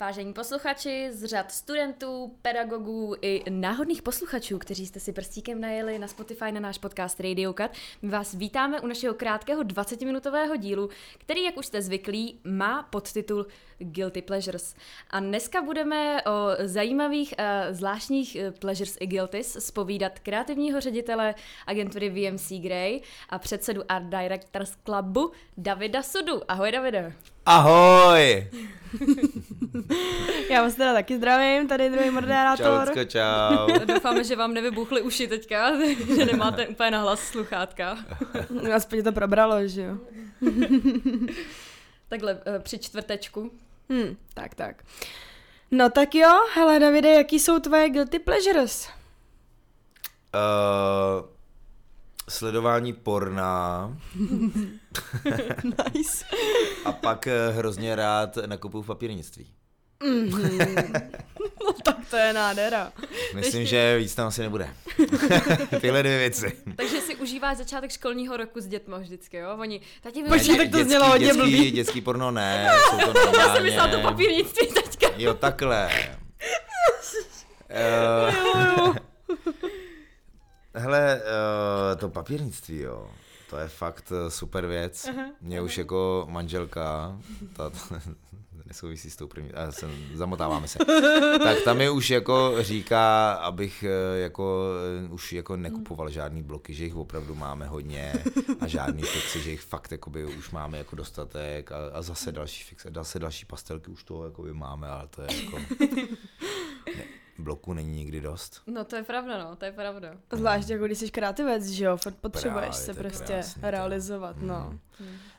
Vážení posluchači z řad studentů, pedagogů i náhodných posluchačů, kteří jste si prstíkem najeli na Spotify na náš podcast Radio Cut, my vás vítáme u našeho krátkého 20-minutového dílu, který, jak už jste zvyklí, má podtitul Guilty Pleasures. A dneska budeme o zajímavých a zvláštních eh, pleasures i guilties spovídat kreativního ředitele agentury VMC Grey a předsedu Art Directors Clubu Davida Sudu. Ahoj Davide. Ahoj! Já vás teda taky zdravím, tady druhý moderátor. Čaucko, čau. Doufáme, že vám nevybuchly uši teďka, že nemáte úplně na hlas sluchátka. Aspoň to probralo, že jo. Takhle eh, při čtvrtečku. Hm, tak, tak. No tak jo, hele Davide, jaký jsou tvoje guilty pleasures? Uh, sledování porna nice. a pak eh, hrozně rád nakupuju v papírnictví. No tak to je nádhera. Myslím, že víc tam asi nebude. Tyhle dvě věci. Takže si užíváš začátek školního roku s dětma vždycky, jo? Oni, tati, vy Počkej, Ne, tak to dětský- znělo hodně dětský, blbý. Dětský porno ne, jsou to Já jsem myslela to papírnictví teďka. Jo, takhle. Uh, hele, uh, to papírnictví, jo. To je fakt eh, super věc. Mě už jako manželka, ta, ta nesouvisí s tou první, a jsem, zamotáváme se. Tak tam mi už jako říká, abych eh, jako eh, už jako nekupoval žádný bloky, že jich opravdu máme hodně a žádný fixy, že jich fakt jakoby už máme jako dostatek a, a zase další fixy, zase další pastelky už toho jakoby máme, ale to je jako... Ne, bloků není nikdy dost. No to je pravda, no, to je pravda. Zvlášť jako když jsi kreativec, že jo, furt potřebuješ Právě, se prostě krásný, to. Realizovat, no.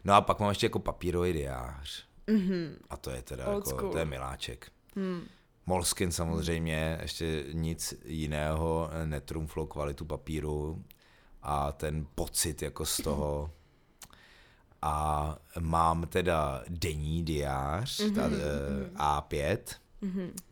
No a pak mám ještě jako papírový diář. Mhm. A to je teda Old jako, school. to je miláček. Hmm. Moleskin samozřejmě, ještě nic jiného netrumflo kvalitu papíru a ten pocit jako z toho. A mám teda denní diář, ta, eh, A5,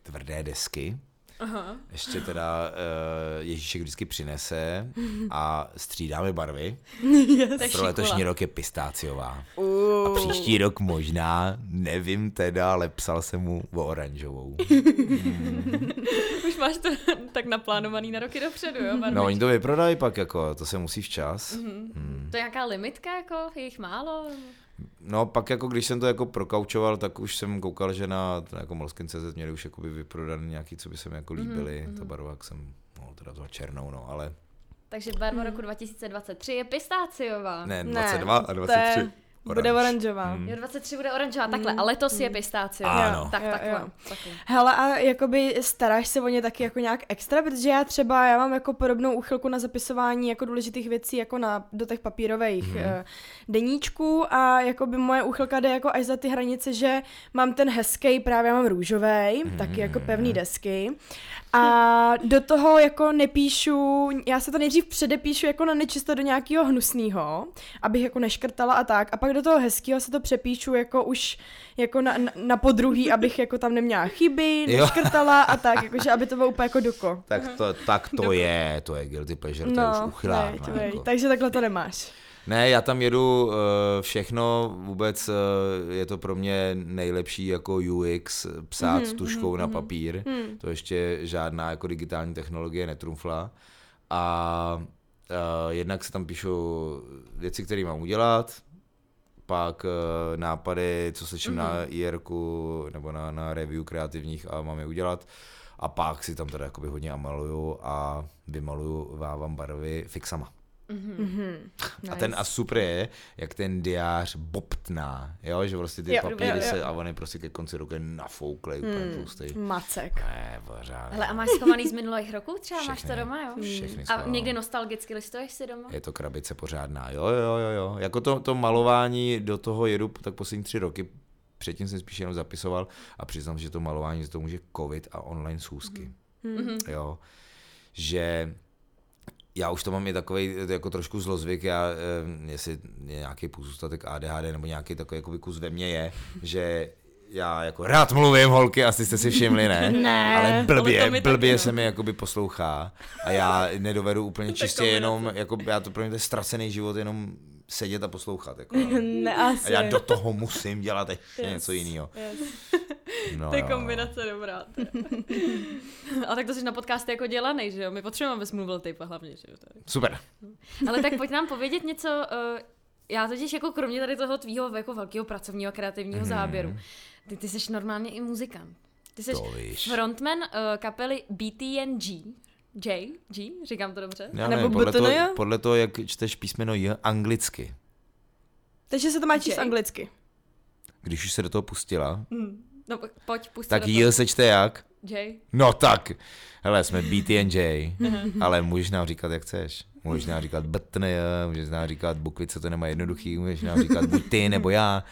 tvrdé desky. Aha. Ještě teda uh, Ježíšek vždycky přinese a střídáme barvy. Je Pro letošní rok je pistáciová. A Uh. příští rok možná, nevím teda, ale psal jsem mu o oranžovou. Už máš to tak naplánovaný na roky dopředu, jo? No oni to vyprodají pak jako, to se musí včas. To je nějaká limitka, jako? Je jich málo? No pak jako když jsem to jako prokaučoval, tak už jsem koukal, že na to jako Molskin.cz měli už jakoby vyprodaný nějaký, co by se mi jako líbily. Ta barva, jak jsem, no teda to černou, no, ale Takže barva roku 2023 je pistáciová. ne, Ne, 22 a to 23. je- Bude oranžová. Mm. Jo, 23 bude oranžová, takhle, a letos je pistáciová. Ano. Tak Jo, takhle. jo. takhle. Hele, a jakoby staráš se o ně taky jako nějak extra, protože já třeba, já mám jako podobnou úchylku na zapisování jako důležitých věcí jako na, do těch papírových mm-hmm. uh, deníčků a jakoby moje úchylka jde jako až za ty hranice, že mám ten hezký, právě mám růžový, mm-hmm. taky jako pevný desky a do toho jako nepíšu, já se to nejdřív předepíšu jako na nečisto do nějakého hnusného, abych jako neškrtala a tak a pak do toho hezkého se to přepíšu jako už jako na, na, na podruhý, abych jako tam neměla chyby, neškrtala a tak, jakože aby to bylo úplně jako doko. Tak to, tak to je, to je guilty pleasure, to je už No, uchylárna. veď, veď. Jako. takže takhle to nemáš. Ne, já tam jedu uh, všechno, vůbec uh, je to pro mě nejlepší jako UX, psát s tuškou na papír, to ještě žádná jako digitální technologie netrumfla. A uh, jednak se tam píšu věci, které mám udělat, pak uh, nápady, co slyším na IRku nebo na, na review kreativních a mám je udělat. A pak si tam teda jakoby hodně amaluju a vymaluju, vávám barvy fixama. A ten a super je, jak ten diář bobtná, jo, že prostě ty Jo, papíry jo, jo. se a on je prostě ke konci roku je nafouklej, úplně tlustý. Macek. Ne, pořád. Hele, a máš schovaný z minulých roků třeba? Máš to Všechny, doma, jo? všechny A schválám. někdy nostalgicky listuješ si doma? Je to krabice pořádná, jo, jo, jo, jo. Jako to, to malování, do toho jedu tak poslední tři roky, předtím jsem spíš jenom zapisoval a přiznám, že to malování, že to může covid a online schůzky. Mhm. Jo, že já už to mám i takový jako trošku zlozvyk, já, eh, jestli je nějaký pozůstatek ADHD nebo nějaký takový jakoby kus ve mně je, že já jako rád mluvím, holky, asi jste si všimli, ne? Ne. Ale Ale blbě, taky, blbě se mi jakoby poslouchá a já nedovedu úplně čistě jenom, jako já to pro mě to je ztracený život, jenom sedět a poslouchat. Jako, no. Ne, a asi. já do toho musím dělat ještě Yes. něco jiného. Yes. No, to je jo. kombinace dobrá. A tak to jsi na podcasty jako dělaný, že jo? My potřebujeme, abys mluvil ty hlavně, že jo? Tady. Super. Ale tak pojď nám povědět něco, uh, já totiž jako kromě tady toho tvýho jako velkého pracovního a kreativního Mhm. záběru, ty, ty jsi normálně i muzikant. Ty jsi frontman uh, kapely BTNG. J? G? Říkám to dobře? Já Nebo podle BTN? toho, podle toho, jak čteš písmeno J anglicky. Takže se to má číst anglicky. Když už se do toho pustila, Hmm. No po- pojď, pust tak se do J toho. se čte jak? J. No tak, hele, jsme BTNJ, ale můžeš nám říkat, jak chceš. Můžeš nám říkat BTNJ, můžeš nám říkat bukvice, to nemá jednoduchý, můžeš nám říkat buď ty nebo já.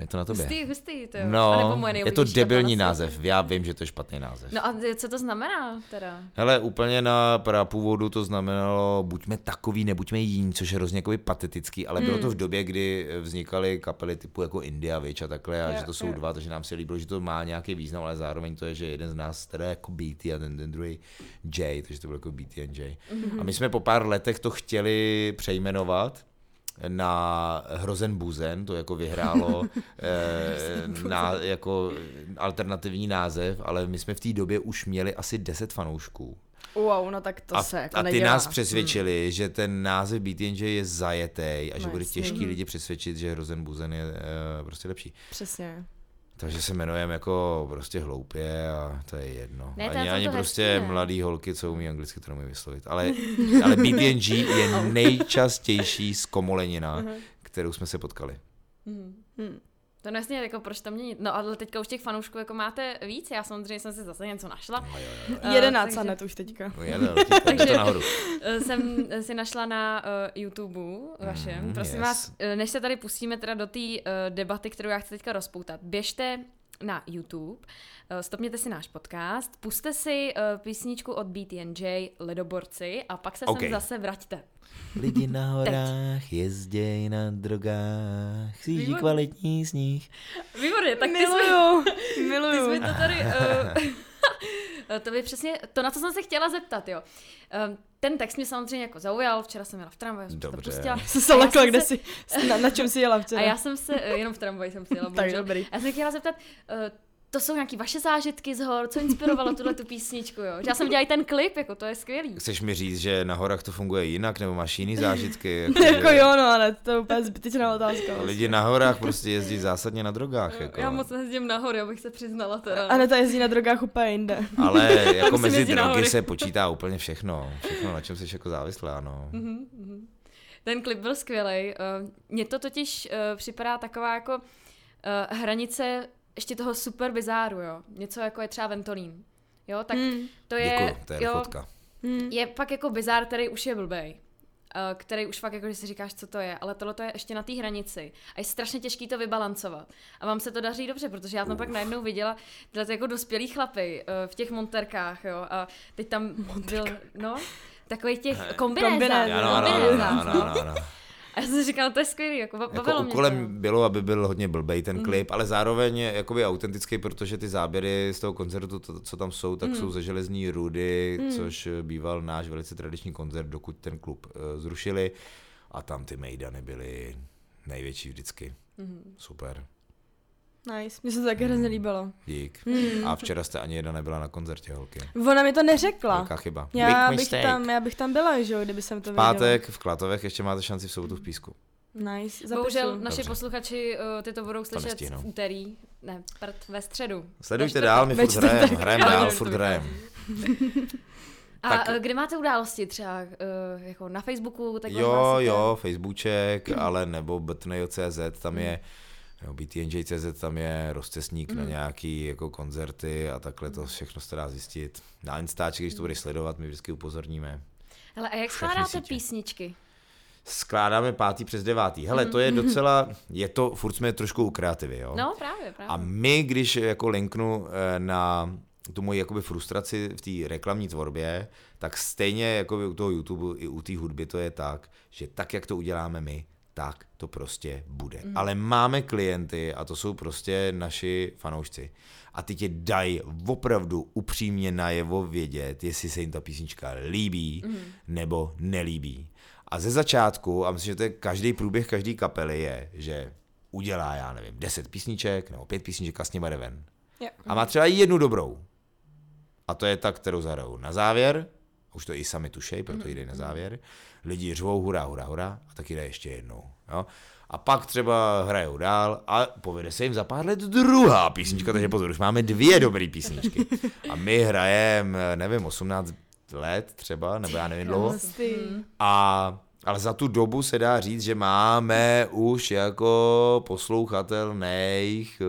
Je to na tobě. Hustý, hustý, to jo. Nebo No, je to debilní název, já vím, že to je špatný název. No a co to znamená teda? Hele, úplně na prapůvodu to znamenalo buďme takový, nebuďme jiní, což je hrozně patetický, ale bylo Hmm. to v době, kdy vznikaly kapely typu jako India, Witch a takhle, a Jo, že to jsou jo. dva, takže nám se líbilo, že to má nějaký význam, ale zároveň to je, že jeden z nás teda je jako BT a ten, ten druhý J, takže to bylo jako BT and J. Mhm. A my jsme po pár letech to chtěli přejmenovat na Hrozen Buzen, to jako vyhrálo eh, na, jako alternativní název, ale my jsme v té době už měli asi 10 fanoušků. Wow, no tak to a, se jako a ty nedělá. nás přesvědčili, hmm. že ten název BTNJ je zajetý a že No, bude jasně. těžký lidi přesvědčit, že Hrozen Buzen je uh, prostě lepší. Přesně. Takže se jmenujeme jako prostě hloupě a to je jedno. Ne, to ani je ani to prostě hezký, ne? mladý holky, co umí anglicky, to nemůžu vyslovit. Ale, ale BTNG je nejčastější zkomolenina, kterou jsme se potkali. Hmm. To nesmě, jako proč tam měnit. No ale teďka už těch fanoušků jako máte víc, já samozřejmě jsem si zase něco našla. No, jo, jo. Eh, Jedenáct takže- takže... už teďka. No, to, to nahoru. Eh, jsem si našla na uh, YouTube vašem. Mm, Prosím yes. vás, než se tady pustíme teda do té uh, debaty, kterou já chci teďka rozpoutat, běžte na YouTube, uh, stopněte si náš podcast, puste si uh, písničku od BTNJ Ledoborci a pak se OK. sem zase vraťte. Lidi na horách jezděj na drogách, síží Výborně. kvalitní sníh. Výborně, tak ty jsme, Miluju, ty miluju. mi to tady... Uh, to by přesně, to na co jsem se chtěla zeptat, jo. Um, ten text mě samozřejmě jako zaujal, včera jsem jela v tramvaji, jsem si to Dobře. pustila. Jsem se lekla, kde se- si, na, na čem si jela včera. A já jsem se, eh, jenom v tramvaji jsem si jela, Tak dobrý. Já jsem chtěla zeptat, uh, to jsou nějaký vaše zážitky z hor, co inspirovalo tuhle tu písničku, jo? Že Já jsem viděla i ten klip, jako to je skvělý. Chceš mi říct, že na horách to funguje jinak, nebo máš jiný zážitky? jako že- jo, no, ale to je úplně zbytečná otázka. Lidi na horách prostě jezdí zásadně na drogách. Jako. Já moc nejezdím nahoru, abych se přiznala teda. A ne, ta jezdí na drogách úplně jinde. Ale jako mezi na drogy hory. se počítá úplně všechno. Všechno, na čem jsi jako závislá, no. Mhm, mhm. Ten klip byl skvělý. Mně to totiž uh, připadá taková jako uh, hranice ještě toho super bizáru, jo. Něco jako je třeba Ventolín. Jo, tak Hmm. to je, Děkuju, to je jo, fotka. Hmm. je pak jako bizár, který už je blbej. Uh, který už fakt jako, že si říkáš, co to je, ale tohle to je ještě na té hranici a je strašně těžký to vybalancovat. A vám se to daří dobře, protože já jsem pak najednou viděla tyhle ty jako dospělí chlapy uh, v těch monterkách, jo, a teď tam byl, no, takových těch kombinézách. Kombinézách, no. A já jsem si říkala, to je skvělý, jako ba- bavilo Jako mě úkolem to. Mhm. bylo, aby byl hodně blbej ten klip, ale zároveň jakoby autentický, protože ty záběry z toho koncertu, to, co tam jsou, tak Mhm. jsou ze železní rudy, což býval náš velice tradiční koncert, dokud ten klub uh, zrušili a tam ty mejdany byly největší vždycky. Mhm. Super. Nice, mně se to taky hrozně líbilo. Dík. Hmm. A včera jste ani jedna nebyla na koncertě, holky. Ona mi to neřekla. Velká chyba. Já Big bych, mistake. tam, já bych tam byla, že jo, kdyby jsem to V pátek v Klatovech ještě máte šanci v sobotu v Písku. věděla. Nice, zapisu. Bohužel naši Dobře. posluchači uh, ty to budou slyšet nestihnou. v úterý, ne, prd, ve středu. Sledujte dál, my furt hrajeme, hrajeme dál, furt hrajeme. A Tak- tak. kde máte události třeba uh, jako na Facebooku? Tak Jo, jo, Facebookček, ale nebo btnjo.cz, tam je jo, btnj.cz, tam je rozcestník na nějaký jako koncerty a takhle to všechno se dá zjistit. Na Instači, když to budeš sledovat, my vždycky upozorníme. Hele, a jak skládáte písničky? Skládáme pátý přes devátý. Hele, to je docela, je to, furt jsme trošku u kreativy, jo. No, právě, právě. A my, když jako linknu eh, na tu moji jakoby frustraci v té reklamní tvorbě, tak stejně jako u toho YouTube i u té hudby to je tak, že tak, jak to uděláme my, tak to prostě bude. Mm. Ale máme klienty a to jsou prostě naši fanoušci. A ty ti dají opravdu upřímně najevo vědět, jestli se jim ta písnička líbí mm. nebo nelíbí. A ze začátku, a myslím, že to je každý průběh každé kapely je, že udělá, já nevím, 10 písniček nebo 5 písniček a s nimi jde ven. Jo. A má třeba jednu dobrou. A to je ta, kterou zahrajou na závěr, už to i sami tušej, proto jde na závěr. Lidi řvou hurá, hurá, hurá a taky jde ještě jednou. Jo? A pak třeba hrajou dál a povede se jim za pár let druhá písnička, takže pozor, už máme dvě dobré písničky. A my hrajeme, nevím, 18 let třeba, nebo já nevím dlouho. A, ale za tu dobu se dá říct, že máme už jako poslouchatelných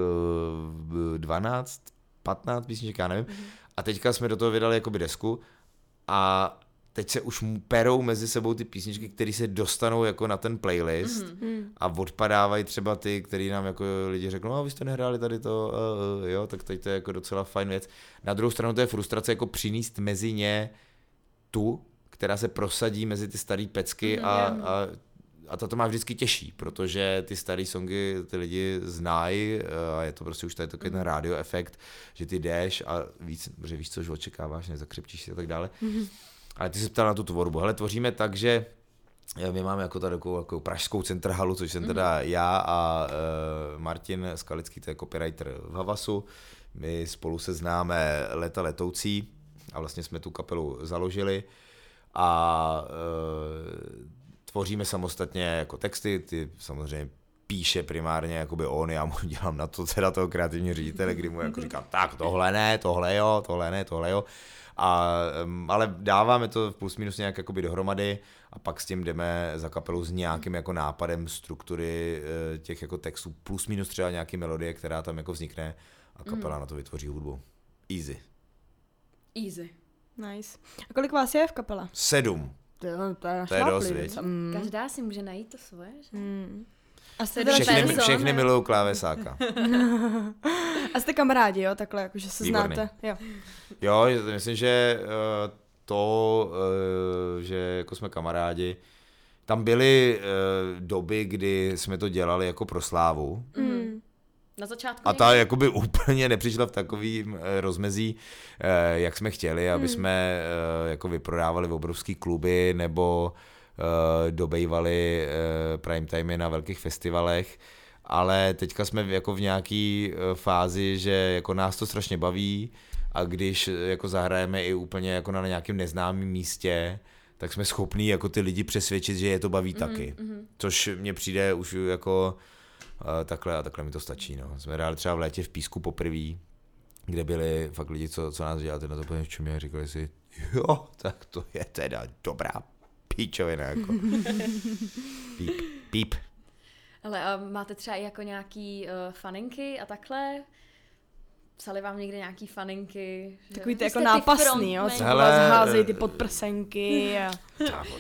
eh, 12, 15 písniček, já nevím. A teďka jsme do toho vydali jakoby desku a teď se už perou mezi sebou ty písničky, které se dostanou jako na ten playlist a odpadávají třeba ty, který nám jako lidi řeknou, no, vy jste nehráli tady to, uh, uh, jo, tak teď to je jako docela fajn věc. Na druhou stranu to je frustrace jako přinést mezi ně tu, která se prosadí mezi ty staré pecky a, a, a to to má vždycky těžší, protože ty staré songy ty lidi znají eh, a je to prostě už tady takový ten rádio efekt, že ty jdeš a víc, že víš, co už očekáváš, nezakřepčíš si a tak dále. Ale ty se ptal na tu tvorbu. Hele, tvoříme tak, že eh, my máme jako tady takovou, jako pražskou centrhalu, což jsem teda já a uh, Martin Skalický, to je copywriter v Havasu. My spolu se známe leta letoucí a vlastně jsme tu kapelu založili a uh, tvoříme samostatně jako texty, ty samozřejmě píše primárně jakoby on, já mu dělám na to teda toho kreativního ředitele, kdy mu jako říkám, tak tohle ne, tohle jo, tohle ne, tohle jo. A, ale dáváme to plus minus nějak jakoby dohromady a pak s tím jdeme za kapelu s nějakým jako nápadem struktury eh, těch jako textů plus minus třeba nějaký melodie, která tam jako vznikne a kapela na to vytvoří hudbu. Easy. Easy. Nice. A kolik vás je v kapele? Sedm. To, je- to je, To je dost? Mm. Každá si může najít to svoje, že? Mm. A jste, Všechny, všechny milují klávesáka. a jste kamarádi, jo, takhle, jakože se Výborný. znáte. Jo. Jo, myslím, že eh, to, eh, že jako jsme kamarádi, tam byly eh, doby, kdy jsme to dělali jako pro slávu Mm. Na začátku a ta jakoby úplně nepřišla v takovým rozmezí, eh, jak jsme chtěli, aby jsme eh, jako vyprodávali v obrovský kluby nebo dobejvali eh, prime timey na velkých festivalech, ale teďka jsme v- jako v nějaký eh, fázi, že jako nás to strašně baví a když eh, jako zahrajeme i úplně jako na nějakém neznámém místě, tak jsme schopní jako ty lidi přesvědčit, že je to baví taky. Což mně přijde už jako uh, takhle a takhle mi to stačí. No. Jsme hráli třeba v létě v Písku poprvé, kde byli fakt lidi, co, co nás dělali na to úplně v čumě a říkali si, jo, tak to je teda dobrá píčovina. Jako. píp, píp. Ale a máte třeba i jako nějaký uh, faninky a takhle? Psali vám někde nějaký faninky? že Takový ty jako nápasný, jo, co? Hele, vás házejí ty eh, podprsenky a...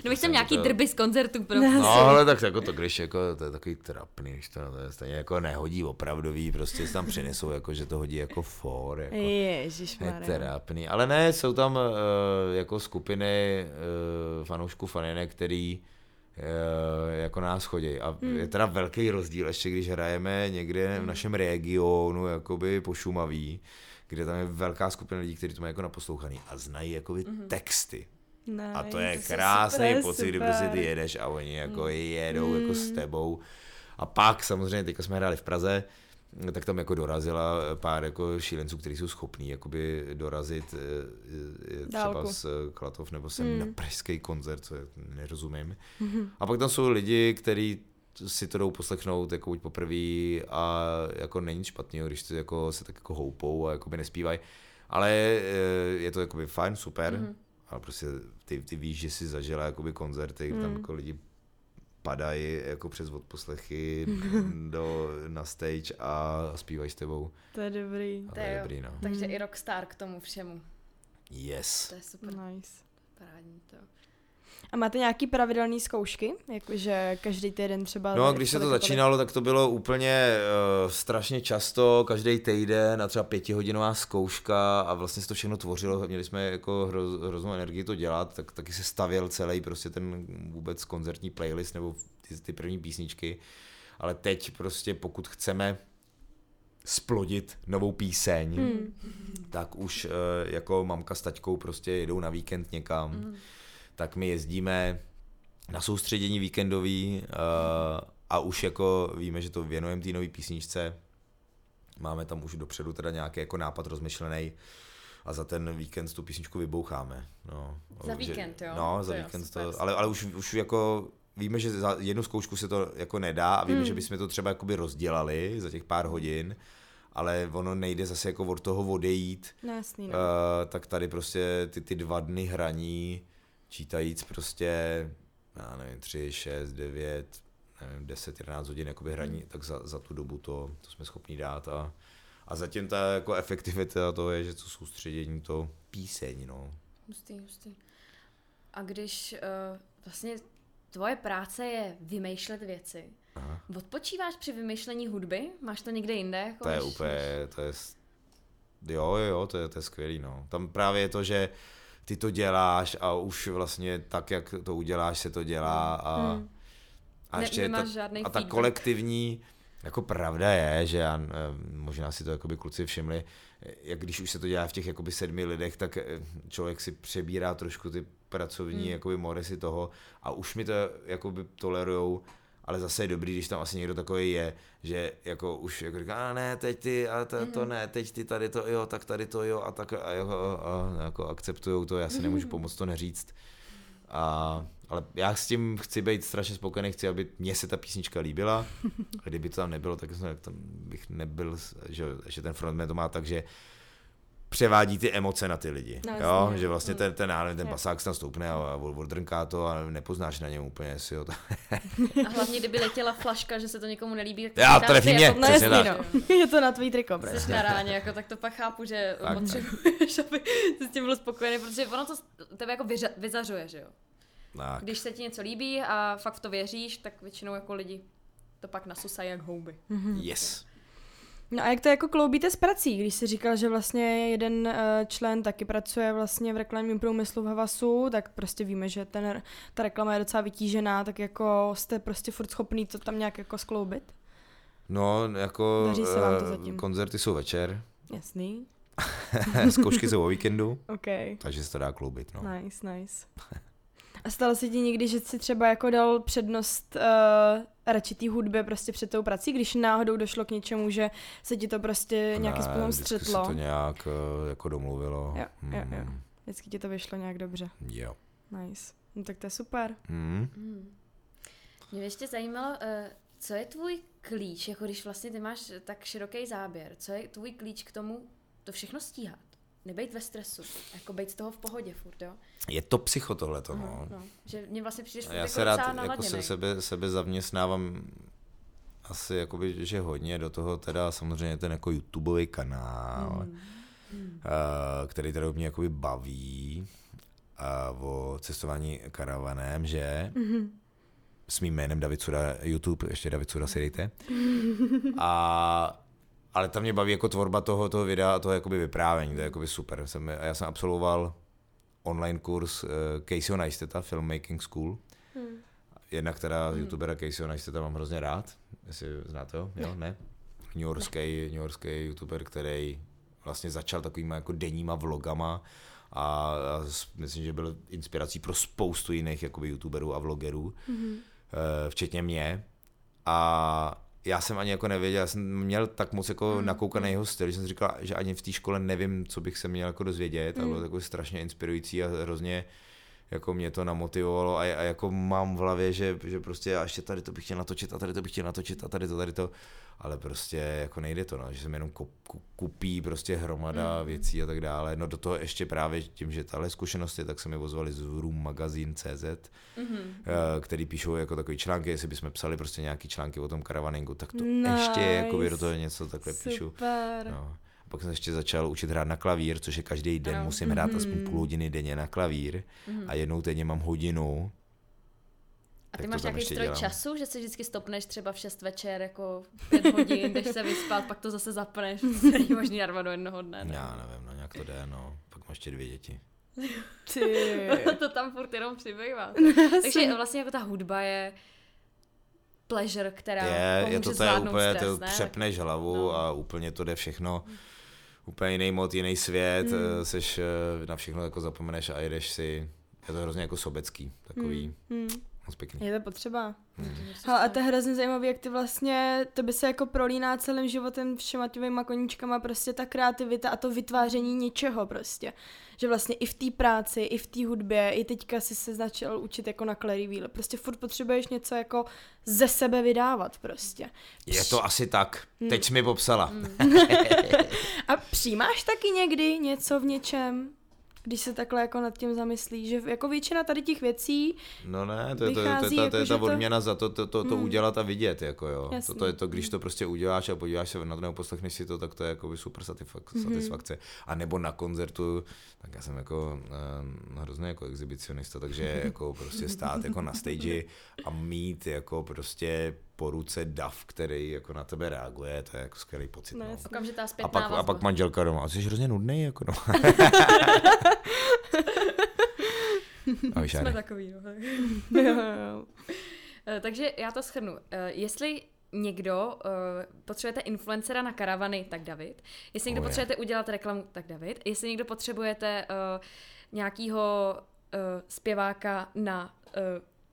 No vy jsem nějaký to- drby z koncertů pro No, ale tak jako to, když jako, to je takový trapný, když to, to je stejně jako nehodí opravdový, prostě si tam přinesou, jako, že to hodí jako for, jako. Je Ježišmarja. trápný. Ale ne, jsou tam uh, jako skupiny uh, fanoušků faninek, který uh, jako nás chodí. A Hmm. je teda velký rozdíl, ještě když hrajeme někde v našem regionu, jakoby po Šumaví, kde tam je velká skupina lidí, kteří to mají jako naposlouchaný a znají jakoby texty. Nice. A to je krásný super, pocit, kdy super. Hmm. prostě ty jedeš a oni jako jedou jako s tebou. A pak samozřejmě, teďka jsme hráli v Praze, tak tam jako dorazila pár jako šílenců, kteří jsou schopní jakoby dorazit eh, eh, třeba Dálku. z eh, Klatov nebo sem Hmm. na pražský koncert, co nerozumím. A pak tam jsou lidi, kteří si to jdou poslechnout jako buď poprvé a jako není špatný, když to jako se tak jako houpou a jakoby nespívají. Ale eh, je to jakoby fajn, super, mm-hmm. ale prostě ty, ty víš, že jsi zažila jakoby koncerty, kde tam jako lidi padají jako přes odposlechy do, na stage a zpívají s tebou. To je dobrý. A to To je jo. dobrý, no. Takže i rockstar k tomu všemu. Yes. To je super. Nice. Parádní to. A máte nějaký pravidelné zkoušky? Jakože každý týden třeba... No a když se to začínalo, tak to bylo úplně uh, strašně často, každý týden a třeba pětihodinová zkouška a vlastně se to všechno tvořilo, měli jsme jako hroz, hroznou energii to dělat, tak taky se stavěl celý prostě ten vůbec koncertní playlist nebo ty, ty první písničky, ale teď prostě pokud chceme splodit novou píseň, hmm. tak už uh, jako mamka s taťkou prostě jedou na víkend někam, hmm. Tak my jezdíme na soustředění víkendový uh, a už jako víme, že to věnujeme té nové písničce. Máme tam už dopředu teda nějaký jako nápad rozmyšlený a za ten víkend tu písničku vyboucháme. No, za víkend, jo? No, za to víkend jo, to, ale, ale už, už jako víme, že za jednu zkoušku se to jako nedá a víme, hmm. že bychom to třeba jakoby rozdělali za těch pár hodin, ale ono nejde zase jako od toho odejít. No, jasný, no. Uh, tak tady prostě ty, ty dva dny hraní, čítajíc prostě, já nevím, tři, šest, devět, nevím, 10, 11 hodin jakoby hraní, hmm. tak za, za tu dobu to, to jsme schopni dát a, a zatím ta jako efektivita to je, že to soustředění, to píseň, no. Hustý, hustý. A když uh, vlastně tvoje práce je vymýšlet věci, Aha. odpočíváš při vymýšlení hudby? Máš to někde jinde? Jako to je úplně, to je, jo, jo, to je, to je skvělý, no. Tam právě je to, že ty to děláš a už vlastně tak, jak to uděláš, se to dělá a, hmm. a ještě ne, ta, a ta kolektivní, jako pravda je, že já, možná si to jakoby kluci všimli, jak když už se to dělá v těch jakoby sedmi lidech, tak eh, člověk si přebírá trošku ty pracovní hmm. jakoby moresy toho a už mi to jakoby tolerujou, ale zase je dobrý, když tam asi někdo takový je, že jako už jako říká, a ne, teď ty, a to, to hmm. ne, teď ty tady to jo, tak tady to jo, a tak a, jo, a, a jako akceptujou to, já si nemůžu pomoct to neříct. A, ale já s tím chci být strašně spokojený, chci, aby mě se ta písnička líbila. A kdyby to tam nebylo, tak tam bych nebyl, že, že ten frontman to má tak, že převádí ty emoce na ty lidi. No, jo? Že vlastně ten, ten, ten, ten basák tam stoupne a, odrnká to a nepoznáš na něm úplně, si jo. a hlavně, kdyby letěla flaška, že se to někomu nelíbí, tak Já, trefí mě, jako, no, jasný, no. Je to na tvý triko, Jsi na ráně, jako, tak to pak chápu, že tak, potřebuješ, aby se s tím byl spokojený, protože ono to tebe jako vyřa, vyzařuje, že jo. Tak. Když se ti něco líbí a fakt v to věříš, tak většinou jako lidi to pak nasusají jak houby. Mm-hmm. Yes. No a jak to jako kloubíte s prací, když jsi říkal, že vlastně jeden uh, člen taky pracuje vlastně v reklamním průmyslu v Havasu, tak prostě víme, že ten, ta reklama je docela vytížená, tak jako jste prostě furt schopný to tam nějak jako skloubit? No, jako Daří se vám to zatím. koncerty jsou večer. Jasný. Zkoušky jsou o víkendu. Okay. Takže se to dá kloubit, no. Nice, nice. A stalo se ti někdy, že jsi třeba jako dal přednost uh, radši té hudbě prostě před tou prací, když náhodou došlo k něčemu, že se ti to prostě nějakým způsobem střetlo? se to nějak uh, jako domluvilo. Jo, mm. jo, jo. Vždycky ti to vyšlo nějak dobře. Jo. Nice. No tak to je super. Mm. Mm. Mě ještě zajímalo, uh, co je tvůj klíč, jako když vlastně ty máš tak široký záběr, co je tvůj klíč k tomu to všechno stíhat? Nebejt ve stresu, jako být z toho v pohodě furt, jo. Je to psycho tohleto, no. no. Že mě vlastně přijdeš Já jako se rád jako se sebe, sebe zaměstnávám asi jakoby, že hodně do toho teda samozřejmě ten jako YouTubeový kanál, mm. Mm. Který teda mě jakoby baví uh, o cestování karavanem, že mm-hmm. s mým jménem David Suda YouTube, ještě David Suda si dejte. A ale tam mě baví jako tvorba toho, toho videa a toho jakoby vyprávění, to je jakoby super. Jsem, já jsem absolvoval online kurz uh, Caseyho Neisteta, Filmmaking School. Hmm. Jedna, která hmm. youtubera Caseyho Neisteta mám hrozně rád, jestli znáte ho, jo, ne? New Yorkský, New Yorkský youtuber, který vlastně začal takovýma jako denníma vlogama a, a myslím, že byl inspirací pro spoustu jiných jakoby youtuberů a vlogerů, hmm. uh, včetně mě. A já jsem ani jako nevěděl, já jsem měl tak moc jako mm. nakoukaný jeho styl, že jsem říkal, že ani v té škole nevím, co bych se měl jako dozvědět mm. a bylo hmm. takový strašně inspirující a hrozně jako mě to namotivovalo a, a jako mám v hlavě, že, že prostě já ještě tady to bych chtěl natočit a tady to bych chtěl natočit a tady to, tady to, ale prostě jako nejde to, no, že jsem jenom kupí prostě hromada mm. věcí a tak dále. No do toho ještě právě tím, že tahle zkušenosti, tak se mi ozvali z Room Magazine CZ, mm-hmm. který píšou jako takový články, jestli bychom psali prostě nějaký články o tom karavaningu, tak to nice. ještě jako do toho něco takhle Super. píšu. No. Pak jsem ještě začal učit hrát na klavír, což je každý den, no. musím hrát mm-hmm. aspoň půl hodiny denně na klavír mm-hmm. a jednou denně mám hodinu a ty máš nějaký stroj dělám. času, že si vždycky stopneš třeba v 6 večer, jako 5 hodin, jdeš se vyspat, pak to zase zapneš, to není možný narvat do jednoho dne. Ne? Já nevím, no nějak to jde, no. Pak máš ještě dvě děti. Ty. to tam furt jenom přibývá. Takže vlastně jako ta hudba je pleasure, která je, je to, to je úplně, stres, to přepneš hlavu no. a úplně to jde všechno úplně jiný mod, jiný svět, mm. seš eh, na všechno jako zapomeneš a jedeš si, je to hrozně jako sobecký, takový. Mm. Moc pěkný. Je to potřeba. Hmm. Hele, a to je hrozně zajímavé, jak ty vlastně, to by se jako prolíná celým životem všema těma koníčkama, prostě ta kreativita a to vytváření něčeho prostě. Že vlastně i v té práci, i v té hudbě, i teďka si se začal učit jako na Clary Wheel. Prostě furt potřebuješ něco jako ze sebe vydávat prostě. Je to asi tak. Teď jsi mi popsala. A přijímáš taky někdy něco v něčem? Když se takhle jako nad tím zamyslí, že jako většina tady těch věcí No ne, to je, to, to, to, to, jako, je ta to- odměna za to, to, to, to Hmm. udělat a vidět, jako jo. To, Jasný. to je to, když to prostě uděláš a podíváš se na to nebo poslechneš si to, tak to je jako super satisfak- satisfakce. A nebo na koncertu, tak já jsem jako um, hrozně jako exhibicionista, takže jako prostě stát jako na stage a mít jako prostě po ruce dav, který jako na tebe reaguje, to je jako skvělý pocit. No, No. Okamžitá a, pak, a vazba. pak manželka doma, a jsi hrozně nudný, jako no. a Jsme Jany. takový, no. Jo, jo, jo. Takže já to shrnu. Eh, Jestli někdo uh, potřebujete influencera na karavany, tak David. Jestli někdo Oh, je. potřebujete udělat reklamu, tak David. Jestli někdo potřebujete uh, nějakýho uh, zpěváka na uh,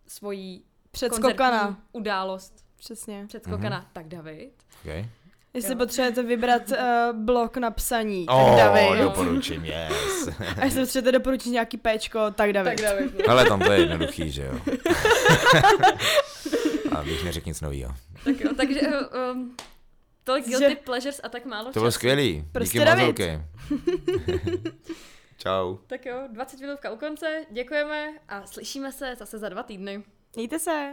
svoji Předskokana. událost Přesně. předskokana, tak David. Okay. Jestli Jo. potřebujete vybrat uh, blok na psaní, tak Oh, David. doporučím, yes. A jestli potřebujete doporučit nějaký péčko, tak David. David. Ale tam to je jednoduchý, že jo. A bych neřekl nic novýho. tak jo, takže um, tolik Že- guilty pleasures a tak málo To bylo skvělý. Prostě Díky David. Čau. Tak jo, 20 minutka u konce, děkujeme a slyšíme se zase za dva týdny. Mějte se.